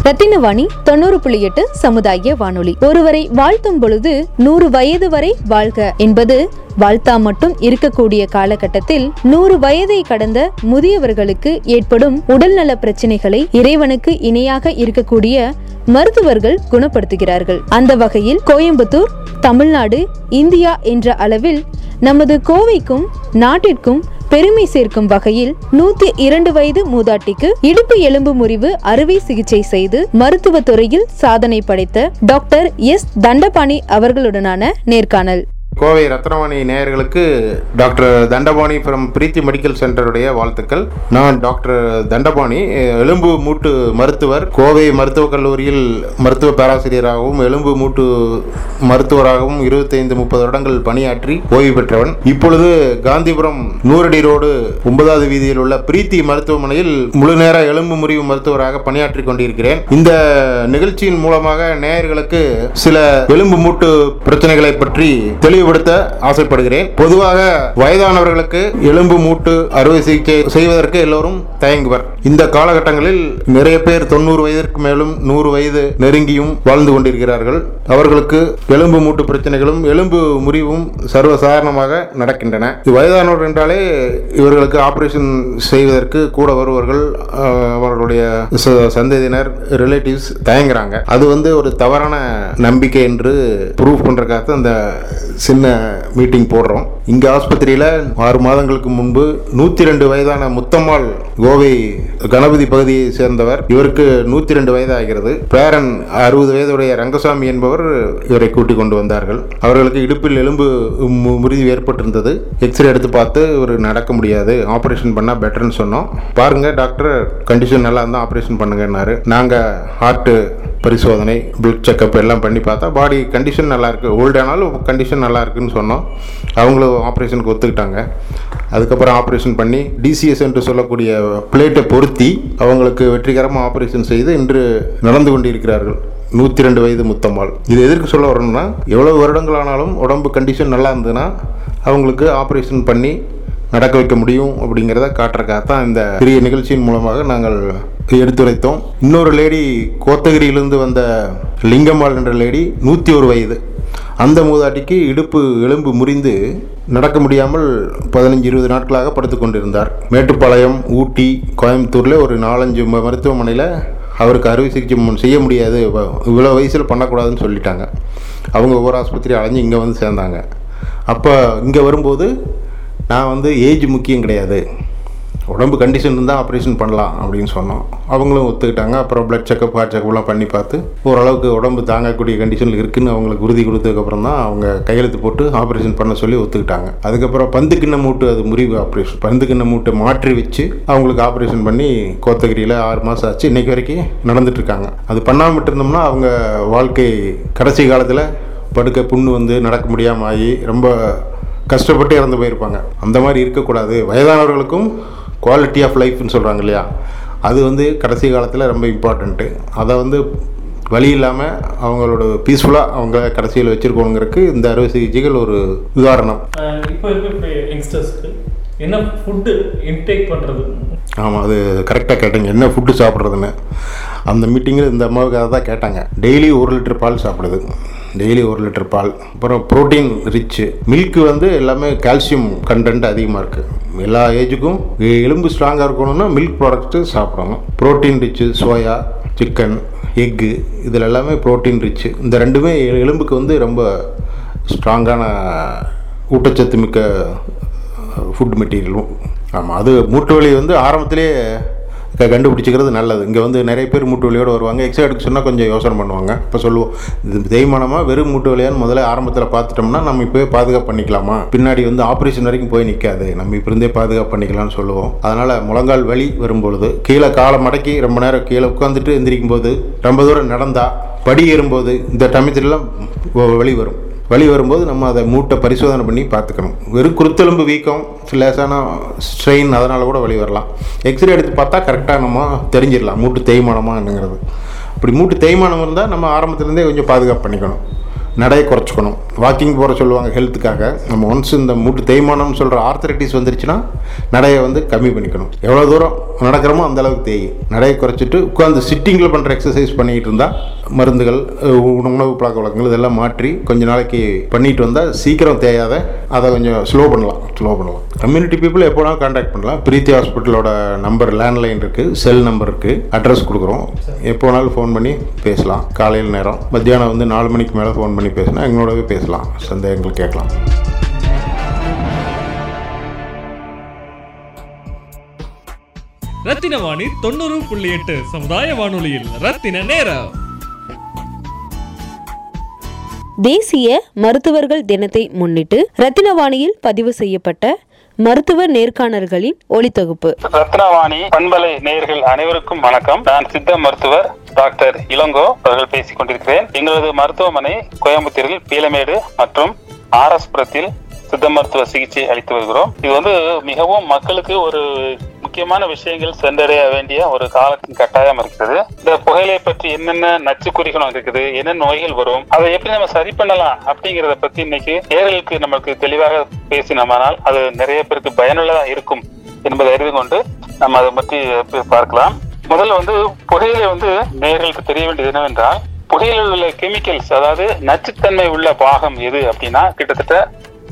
[SPEAKER 3] ரத்தினவாணி தொண்ணூறு புள்ளி எட்டு சமுதாய வானொலி. ஒருவரை வாழ்த்தும் பொழுது நூறு வயது வரை வாழ்க என்பது வாழ்த்தா மட்டும் இருக்கக்கூடிய காலகட்டத்தில் நூறு வயதை கடந்த முதியவர்களுக்கு ஏற்படும் உடல்நல பிரச்சனைகளை இறைவனுக்கு இணையாக இருக்கக்கூடிய மருத்துவர்கள் குணப்படுத்துகிறார்கள். அந்த வகையில் கோயம்புத்தூர் தமிழ்நாடு இந்தியா என்ற அளவில் நமது கோவைக்கும் நாட்டிற்கும் பெருமை சேர்க்கும் வகையில் நூத்தி இரண்டு வயது மூதாட்டிக்கு இடுப்பு எலும்பு முறிவு அறுவை சிகிச்சை செய்து மருத்துவ துறையில் சாதனை படைத்த டாக்டர் எஸ் தண்டபாணி அவர்களுடனான நேர்காணல்.
[SPEAKER 10] கோவை ரத்னவாணி நேயர்களுக்கு doctor Dhandapani from Preethi medical சென்டருடைய வாழ்த்துக்கள். நான் டாக்டர் தண்டபாணி எலும்பு மூட்டு மருத்துவர் கோவை மருத்துவக் கல்லூரியில் மருத்துவ பேராசிரியராகவும் எலும்பு மூட்டு மருத்துவராகவும் இருபத்தைந்து முப்பது வருடங்கள் பணியாற்றி ஓய்வு பெற்றவன். இப்பொழுது காந்திபுரம் நூறடி ரோடு ஒன்பதாவது வீதியில் உள்ள பிரீத்தி மருத்துவமனையில் முழு நேர எலும்பு முறிவு மருத்துவராக பணியாற்றி கொண்டிருக்கிறேன். இந்த நிகழ்ச்சியின் மூலமாக நேயர்களுக்கு சில எலும்பு மூட்டு பிரச்சனைகளை பற்றி தெளிவு தெளிவுபடுத்த ஆசைப்படுகிறேன். பொதுவாக வயதானவர்களுக்கு எலும்பு மூட்டு அறுவை சிகிச்சை செய்வதற்கு எல்லோரும் தயங்குவர். இந்த காலகட்டங்களில் நிறைய பேர் தொண்ணூறு வயதிற்கு மேலும் நூறு வயது நெருங்கியும் வாழ்ந்து கொண்டிருக்கிறார்கள். அவர்களுக்கு எலும்பு மூட்டு பிரச்சனைகளும் எலும்பு முறிவும் சர்வசாதாரணமாக நடக்கின்றன. இது வயதானவர் என்றாலே இவர்களுக்கு ஆபரேஷன் செய்வதற்கு கூட வருவர்கள் அவர்களுடைய சந்ததியினர் ரிலேட்டிவ்ஸ் தயங்குறாங்க. அது வந்து ஒரு தவறான நம்பிக்கை என்று ப்ரூவ் பண்ணுறக்காக அந்த சின்ன மீட்டிங் போடுறோம். இங்கே ஆஸ்பத்திரியில் ஆறு மாதங்களுக்கு முன்பு நூற்றி ரெண்டு வயதான முத்தம்மாள் கோவை கணபதி பகுதியை சேர்ந்தவர். இவருக்கு நூற்றி ரெண்டு வயது ஆகிறது பேரன் அறுபது வயதுடைய ரங்கசாமி என்பவர் இவரை கூட்டிக் கொண்டு வந்தார்கள். அவர்களுக்கு இடுப்பில் எலும்பு மு- முறிவு ஏற்பட்டிருந்தது. எக்ஸ்ரே எடுத்து பார்த்து இவர் நடக்க முடியாது. ஆப்ரேஷன் பண்ணால் பெட்டர்னு சொன்னோம். பாருங்கள் டாக்டர் கண்டிஷன் நல்லா இருந்தால் ஆப்ரேஷன் பண்ணுங்கன்னாரு. நாங்கள் ஹார்ட்டு பரிசோதனை பிளட் செக்கப் எல்லாம் பண்ணி பார்த்தா பாடி கண்டிஷன் நல்லாயிருக்கு ஓல்டானாலும் கண்டிஷன் நல்லா இருக்குன்னு சொன்னோம். அவங்களும் ஆப்ரேஷனுக்கு ஒத்துக்கிட்டாங்க. அதுக்கப்புறம் ஆப்ரேஷன் பண்ணி டிசிஎஸ் என்று சொல்லக்கூடிய பிளேட்டை பொருத்தி அவங்களுக்கு வெற்றிகரமாக ஆப்ரேஷன் செய்து இன்று நடந்து கொண்டிருக்கிறார்கள். நூற்றி ரெண்டு வயது முத்தம்மாள். இது எதற்கு சொல்ல வரணும்னா எவ்வளவு வருடங்கள் ஆனாலும் உடம்பு கண்டிஷன் நல்லா இருந்ததுன்னா அவங்களுக்கு ஆப்ரேஷன் பண்ணி நடக்க வைக்க முடியும் அப்படிங்கிறத காட்டுறக்காக தான் இந்த பெரிய நிகழ்ச்சியின் மூலமாக நாங்கள் எடுத்துரைத்தோம். இன்னொரு லேடி கோத்தகிரியிலிருந்து வந்த லிங்கம்மாள் என்ற லேடி நூற்றி ஒரு வயது. அந்த மூதாட்டிக்கு இடுப்பு எலும்பு முறிந்து நடக்க முடியாமல் பதினஞ்சு இருபது நாட்களாக படுத்து கொண்டிருந்தார். மேட்டுப்பாளையம் ஊட்டி கோயம்புத்தூரில் ஒரு நாலஞ்சு ம- மருத்துவமனையில் அவருக்கு அறுவை சிகிச்சை செய்ய முடியாது. இவ்வளோ வயசில் பண்ணக்கூடாதுன்னு சொல்லிட்டாங்க. அவங்க ஒவ்வொரு ஆஸ்பத்திரி அலைஞ்சு இங்கே வந்து சேர்ந்தாங்க. அப்போ இங்கே வரும்போது நான் வந்து ஏஜ் முக்கியம் கிடையாது. உடம்பு கண்டிஷன் இருந்தால் ஆப்ரேஷன் பண்ணலாம் அப்படின்னு சொன்னோம். அவங்களும் ஒத்துக்கிட்டாங்க. அப்புறம் பிளட் செக்கப் ஹார்ட் செக்கப்லாம் பண்ணி பார்த்து ஓரளவுக்கு உடம்பு தாங்கக்கூடிய கண்டிஷனில் இருக்குன்னு அவங்களுக்கு உறுதி கொடுத்ததுக்கப்புறம் தான் அவங்க கையெழுத்து போட்டு ஆப்ரேஷன் பண்ண சொல்லி ஒத்துக்கிட்டாங்க. அதுக்கப்புறம் பந்து கிண்ண மூட்டு அது முறிவு ஆப்ரேஷன் பந்து கிண்ண மூட்டை மாற்றி வச்சு அவங்களுக்கு ஆப்ரேஷன் பண்ணி கோத்தகிரியில் ஆறு மாதம் ஆச்சு. இன்றைக்கு வரைக்கும் நடந்துட்டுருக்காங்க அது பண்ணாமல் இருந்தோம்னா அவங்க வாழ்க்கை கடைசி காலத்தில் படுக்க புண்ணு வந்து நடக்க முடியாமல் ஆகி ரொம்ப கஷ்டப்பட்டு இறந்து போயிருப்பாங்க. அந்த மாதிரி இருக்கக்கூடாது. வயதானவர்களுக்கும் குவாலிட்டி ஆஃப் லைஃப்னு சொல்கிறாங்க இல்லையா? அது வந்து கடைசி காலத்தில் ரொம்ப இம்பார்ட்டண்ட்டு அதை வந்து வழி இல்லாமல் அவங்களோட பீஸ்ஃபுல்லாக அவங்க கடைசியில் வச்சுருக்கோங்கிறதுக்கு இந்த அறுவை சிகிச்சைகள் ஒரு உதாரணம்.
[SPEAKER 8] இப்போ இருக்க யங்ஸ்டர்ஸ்க்கு என்ன ஃபுட்டு இன்டேக் பண்ணுறது
[SPEAKER 10] ஆமாம் அது கரெக்டாக கேட்டீங்க. என்ன ஃபுட்டு சாப்பிட்றதுன்னு. அந்த மீட்டிங்கில் இந்த அம்மாவுக்கு அதை தான் கேட்டாங்க. டெய்லி ஒரு லிட்டர் பால் சாப்பிடுது. டெய்லி ஒரு லிட்டர் பால். அப்புறம் ப்ரோட்டீன் ரிச்சு மில்க் வந்து எல்லாமே கால்சியம் கண்டென்ட் அதிகமாக இருக்குது எல்லா ஏஜுக்கும் எலும்பு ஸ்ட்ராங்காக இருக்கணும்னா மில்க் ப்ராடக்ட்டு சாப்பிடணும். Protein rich soya chicken egg இதில் எல்லாமே ப்ரோட்டீன் ரிச்சு இந்த ரெண்டுமே எலும்புக்கு வந்து ரொம்ப ஸ்ட்ராங்கான ஊட்டச்சத்து மிக்க ஃபுட் மெட்டீரியலும் ஆமாம் அது மூட்டு வலி வந்து ஆரம்பத்திலே கண்டுபிடிச்சிக்கிறது நல்லது. இங்கே வந்து நிறைய பேர் மூட்டு வலியோடு வருவாங்க. எக்ஸ்ரே எடுக்க சொன்னால் கொஞ்சம் யோசனை பண்ணுவாங்க. இப்போ சொல்லுவோம் இது தேய்மானமாக வெறும் மூட்டு வலியான்னு முதல்ல ஆரம்பத்தில் பார்த்துட்டோம்னா நம்ம இப்போயே பாதுகாப்பு பண்ணிக்கலாமா? பின்னாடி வந்து ஆப்ரேஷன் வரைக்கும் போய் நிற்காது நம்ம இப்போ இருந்தே பாதுகாப்பு பண்ணிக்கலாம்னு சொல்லுவோம். அதனால் முழங்கால் வலி வரும்பொழுது கீழே காலை மடக்கி ரொம்ப நேரம் கீழே உட்காந்துட்டு எந்திரிக்கும் போது ரொம்ப தூரம் நடந்தால் படி ஏறும்போது இந்த டமித்திலாம் வலி வரும். வலி வரும்போது நம்ம அதை மூட்டை பரிசோதனை பண்ணி பார்த்துக்கணும். வெறும் குருத்தெலும்பு வீக்கம் லேசான ஸ்ட்ரெயின் அதனால் கூட வலி வரலாம். எக்ஸ்ரே எடுத்து பார்த்தா கரெக்டாக நம்ம தெரிஞ்சிடலாம். மூட்டு தேய்மானமா என்னங்கிறது. அப்படி மூட்டு தேய்மானம் இருந்தால் நம்ம ஆரம்பத்துலேருந்தே கொஞ்சம் பாதுகாப்பு பண்ணிக்கணும். நடையை குறைச்சிக்கணும். வாக்கிங் போகிற சொல்லுவாங்க ஹெல்த்துக்காக நம்ம ஒன்ஸ் இந்த மூட்டு தேய்மானம்னு சொல்கிற ஆர்த்தரைட்டிஸ் வந்துருச்சுன்னா நடையை வந்து கம்மி பண்ணிக்கணும். எவ்வளோ தூரம்? நடக்கிறோமோ அந்த அளவுக்கு தேயும். நடையை குறைச்சிட்டு உட்காந்து சிட்டிங்கில் பண்ணுற எக்ஸசைஸ் பண்ணிகிட்டு இருந்தால் மருந்துகள் உணவு பழக்க வழக்கங்கள் இதெல்லாம் மாற்றி கொஞ்ச நாளைக்கு பண்ணிட்டு வந்தால் சீக்கிரம் தேயாத அதை கொஞ்சம் ஸ்லோ பண்ணலாம் ஸ்லோ பண்ணலாம். கம்யூனிட்டி பீப்புள் எப்போ வேணாலும் கான்டாக்ட் பண்ணலாம். பிரீத்தி ஹாஸ்பிட்டலோட நம்பர் லேண்ட்லைன் இருக்குது செல் நம்பர் இருக்குது அட்ரஸ் கொடுக்குறோம். எப்போ வேணாலும் ஃபோன் பண்ணி பேசலாம். காலையில் நேரம் மத்தியானம் வந்து நாலு மணிக்கு மேலே ஃபோன் பண்ணி பேசினா எங்களோடவே பேசலாம். சந்தேகங்கள் கேட்கலாம்.
[SPEAKER 5] ரத்தின வாணி தொண்ணூறு புள்ளி எட்டு சமுதாய வானொலியில். ரத்தின நேரம்.
[SPEAKER 3] தேசிய மருத்துவர்கள் தினத்தை முன்னிட்டு ரத்தினவாணியில் பதிவு செய்யப்பட்ட மருத்துவ நேர்காணல்களின் ஒளித்தொகுப்பு
[SPEAKER 11] ரத்னவாணி பண்பலை நேயர்கள் அனைவருக்கும் வணக்கம். நான் சித்த மருத்துவர் டாக்டர் இளங்கோ அவர்கள் பேசிக் கொண்டிருக்கிறேன். எங்களது மருத்துவமனை கோயம்புத்தூரில் பீலமேடு மற்றும் ஆர்எஸ் புரத்தில் சித்த மருத்துவ சிகிச்சை அளித்து வருகிறோம். இது வந்து மிகவும் மக்களுக்கு ஒரு முக்கியமான விஷயங்கள் சென்றடைய வேண்டிய ஒரு காலத்தின் கட்டாயம் இருக்கிறது. இந்த புகையிலை பற்றி என்னென்ன நச்சுக்குறிகள் இருக்குது என்ன நோய்கள் வரும் அதை எப்படி நம்ம சரி பண்ணலாம் அப்படிங்கறத பத்தி இன்னைக்கு நேர்களுக்கு நம்மளுக்கு தெளிவாக பேசினோமானால் அது நிறைய பேருக்கு பயனுள்ளதா இருக்கும் என்பதை அறிந்து கொண்டு நம்ம அதை பற்றி பார்க்கலாம். முதல்ல வந்து புகையிலை வந்து நேர்களுக்கு தெரிய வேண்டியது என்னவென்றால் புகையில் உள்ள கெமிக்கல்ஸ் அதாவது நச்சுத்தன்மை உள்ள பாகம் எது அப்படின்னா கிட்டத்தட்ட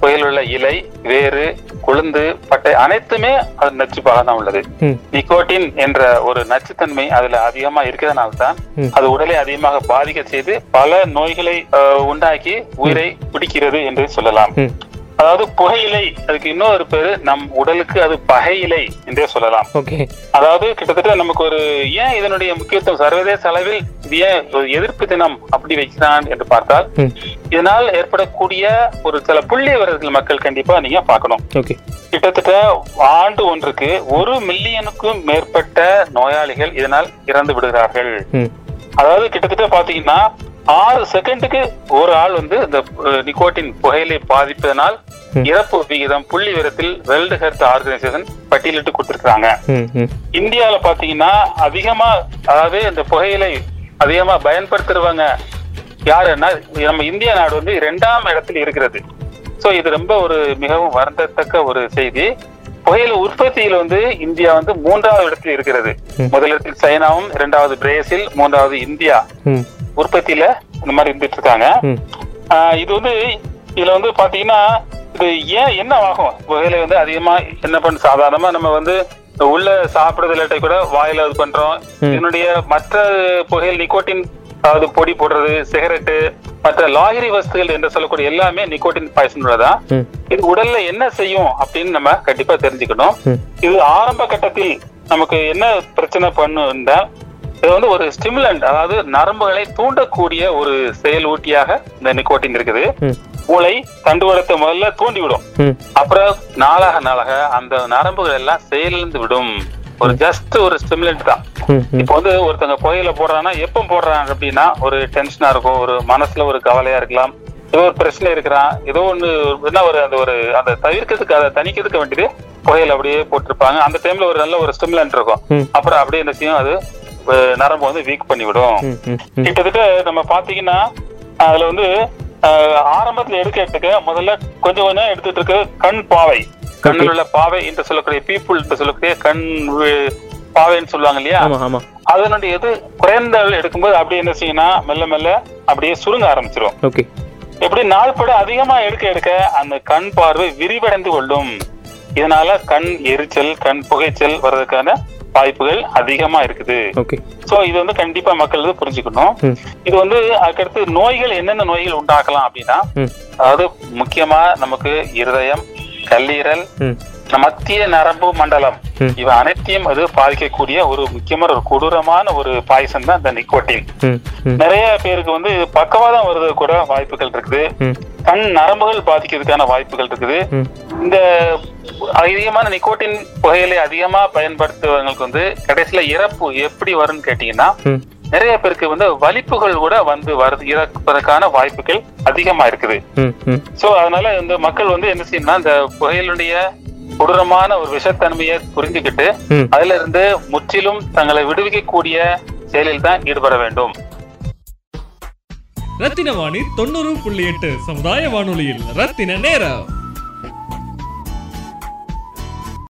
[SPEAKER 11] புகையில் உள்ள இலை வேறு கொழுந்து பட்டை அனைத்துமே அது நச்சு பாகம் தான் உள்ளது. நிக்கோட்டின் என்ற ஒரு நச்சுத்தன்மை அதுல அதிகமா இருக்கிறதுனால தான். அது உடலை அதிகமாக பாதிக்க செய்து பல நோய்களை உண்டாக்கி உயிரை பிடிக்கிறது என்று சொல்லலாம். அதாவது புகையிலை அதுக்கு இன்னொரு பேரு நம் உடலுக்கு அது பகையிலை என்றே சொல்லலாம். அதாவது கிட்டத்தட்ட நமக்கு ஒரு ஏன் இதனுடைய முக்கியத்துவம் சர்வதேச அளவில் இது ஏன் எதிர்ப்பு தினம் அப்படி வைக்கிறான் என்று பார்த்தால். இதனால் ஏற்படக்கூடிய ஒரு சில புள்ளி விவரங்கள் மக்கள் கண்டிப்பா நீங்க பார்க்கணும். கிட்டத்தட்ட ஆண்டு ஒன்றுக்கு ஒரு மில்லியனுக்கும் மேற்பட்ட நோயாளிகள் இதனால் இறந்து விடுகிறார்கள். அதாவது கிட்டத்தட்ட பாத்தீங்கன்னா ஆறு செகண்டுக்கு ஒரு ஆள் வந்து இந்த நிக்கோட்டின் புகையிலை பாதிப்பதனால். இறப்பு விகிதம் புள்ளி விவரத்தில் வேர்ல்டு ஹெல்த் ஆர்கனைசேஷன் பட்டியலிட்டு கொடுத்திருக்காங்க இந்தியாவுல பாத்தீங்கன்னா அதிகமா அதாவது இந்த புகையிலை அதிகமா பயன்படுத்துறவங்க யாருன்னா நம்ம இந்திய நாடு வந்து இரண்டாம் இடத்தில் இருக்கிறது. சோ இது ரொம்ப ஒரு மிகவும் வருந்தத்தக்க ஒரு செய்தி. புகையிலை உற்பத்தியில் வந்து இந்தியா வந்து மூன்றாவது இடத்தில் இருக்கிறது. முதலிடத்தில் சைனாவும் இரண்டாவது பிரேசில் மூன்றாவது இந்தியா. உற்பத்தியில இந்த மாதிரி இருந்துட்டு இருக்காங்க. இது வந்து இதுல வந்து பாத்தீங்கன்னா இது ஏன் என்ன ஆகும்? புகையிலை வந்து அதிகமா என்ன பண்ண சாதாரணமா நம்ம வந்து உள்ள சாப்பிடுறது இல்லாட்டி கூட வாயில இது பண்றோம்.
[SPEAKER 8] ம்.
[SPEAKER 11] இதனுடைய மற்ற புகையில் நிக்கோட்டின் அதாவது பொடி போடுறது சிகரெட்டு மற்ற லாகிரி வஸ்துகள் என்று சொல்லக்கூடிய எல்லாமே நிக்கோட்டின் பாய்சன் உள்ளதான்
[SPEAKER 8] ம்.
[SPEAKER 11] இது உடல்ல என்ன செய்யும் அப்படின்னு நம்ம கண்டிப்பா தெரிஞ்சுக்கணும். இது ஆரம்ப கட்டத்தில் நமக்கு என்ன பிரச்சனை பண்ணுன்னா இது வந்து ஒரு ஸ்டிமுலண்ட் அதாவது நரம்புகளை தூண்டக்கூடிய ஒரு செயல் ஊட்டியாக இந்த நிக்கோட்டின் இருக்குது. மூளை தண்டுவடத்தை முதல்ல தூண்டி விடும் அப்புறம் நாளாக நாளாக அந்த நரம்புகள் எல்லாம் செயலிழந்து விடும். ஒரு ஜஸ்ட் ஒரு ஸ்டிமுலண்ட் தான். இப்போ வந்து ஒருத்தங்க புகையில போடுறாங்கன்னா எப்ப போடுறாங்க அப்படின்னா ஒரு டென்ஷனா இருக்கும் ஒரு மனசுல ஒரு கவலையா இருக்கலாம். ஏதோ ஒரு பிரச்சனை இருக்கிறான் ஏதோ ஒண்ணு என்ன ஒரு அந்த ஒரு அந்த தவிர்க்கிறதுக்கு அதை தணிக்கிறதுக்கு வேண்டியது புகையில அப்படியே போட்டிருப்பாங்க. அந்த டைம்ல ஒரு நல்ல ஒரு ஸ்டிமுலண்ட் இருக்கும். அப்புறம் அப்படியே என்ன செய்யும் அது நரம்பு வந்து வீக் பண்ணி விடும்
[SPEAKER 8] ம் ம் ம்.
[SPEAKER 11] கிட்டத்தட்ட நம்ம பாத்தீங்கன்னா அதுல வந்து ஆரம்பத்துல எடுக்க எடுக்க முதல்ல கொஞ்சம் கொஞ்சம் எடுத்துட்டு இருக்க கண் பாவை. கண்ணில் உள்ள பாவை என்று சொல்லக்கூடிய பீப்புள் என்று சொல்லக்கூடிய கண் பாவைன்னு சொல்லுவாங்க இல்லையா? அதனுடைய இது குறைந்த எடுக்கும்போது அப்படியே என்ன செய்யும்னா மெல்ல மெல்ல அப்படியே சுருங்க ஆரம்பிச்சிரும்.
[SPEAKER 8] ஓகே
[SPEAKER 11] எப்படி நாள்பட அதிகமா எடுக்க எடுக்க அந்த கண் பார்வை விரிவடைந்து கொள்ளும். இதனால கண் எரிச்சல் கண் புகைச்சல் வர்றதுக்கான வாய்ப்புகள் அதிகமா இருக்குது. சோ இது வந்து கண்டிப்பா மக்கள் வந்து புரிஞ்சுக்கணும். இது வந்து அதுக்கடுத்து நோய்கள் என்னென்ன நோய்கள் உண்டாக்கலாம் அப்படின்னா அதாவது முக்கியமா நமக்கு இருதயம் கல்லீரல் மத்திய நரம்பு மண்டலம். இவ அனைத்தையும் அது பாதிக்கக்கூடிய ஒரு முக்கியமான ஒரு கொடூரமான ஒரு பாய்சன் தான் இந்த நிக்கோட்டின் நிறைய பேருக்கு வந்து பக்கவாதம் வருது கூட வாய்ப்புகள் இருக்குது. கண் நரம்புகள் பாதிக்கிறதுக்கான வாய்ப்புகள் இருக்குது. இந்த அதிகமான நிக்கோட்டின் புகையிலை அதிகமா பயன்படுத்துவவங்களுக்கு வந்து கடைசியில இறப்பு எப்படி வரும்னு கேட்டீங்கன்னா நிறைய பேருக்கு வந்து வலிப்புகள் கூட வந்து வருது இறப்பதற்கான வாய்ப்புகள் அதிகமா இருக்குது. சோ அதனால இந்த மக்கள் வந்து என்ன செய்யணும்னா இந்த புகையிலுடைய கொடூரமான ஒரு விஷத்தன்மையை புரிஞ்சுக்கிட்டு. அதுல இருந்து முற்றிலும் தங்களை விடுவிக்கக்கூடிய செயலில் தான் ஈடுபட வேண்டும்.
[SPEAKER 5] ரத்தின வாணி தொண்ணூறு புள்ளி எட்டு சமுதாய வானொலியில் ரத்தின நேரம்.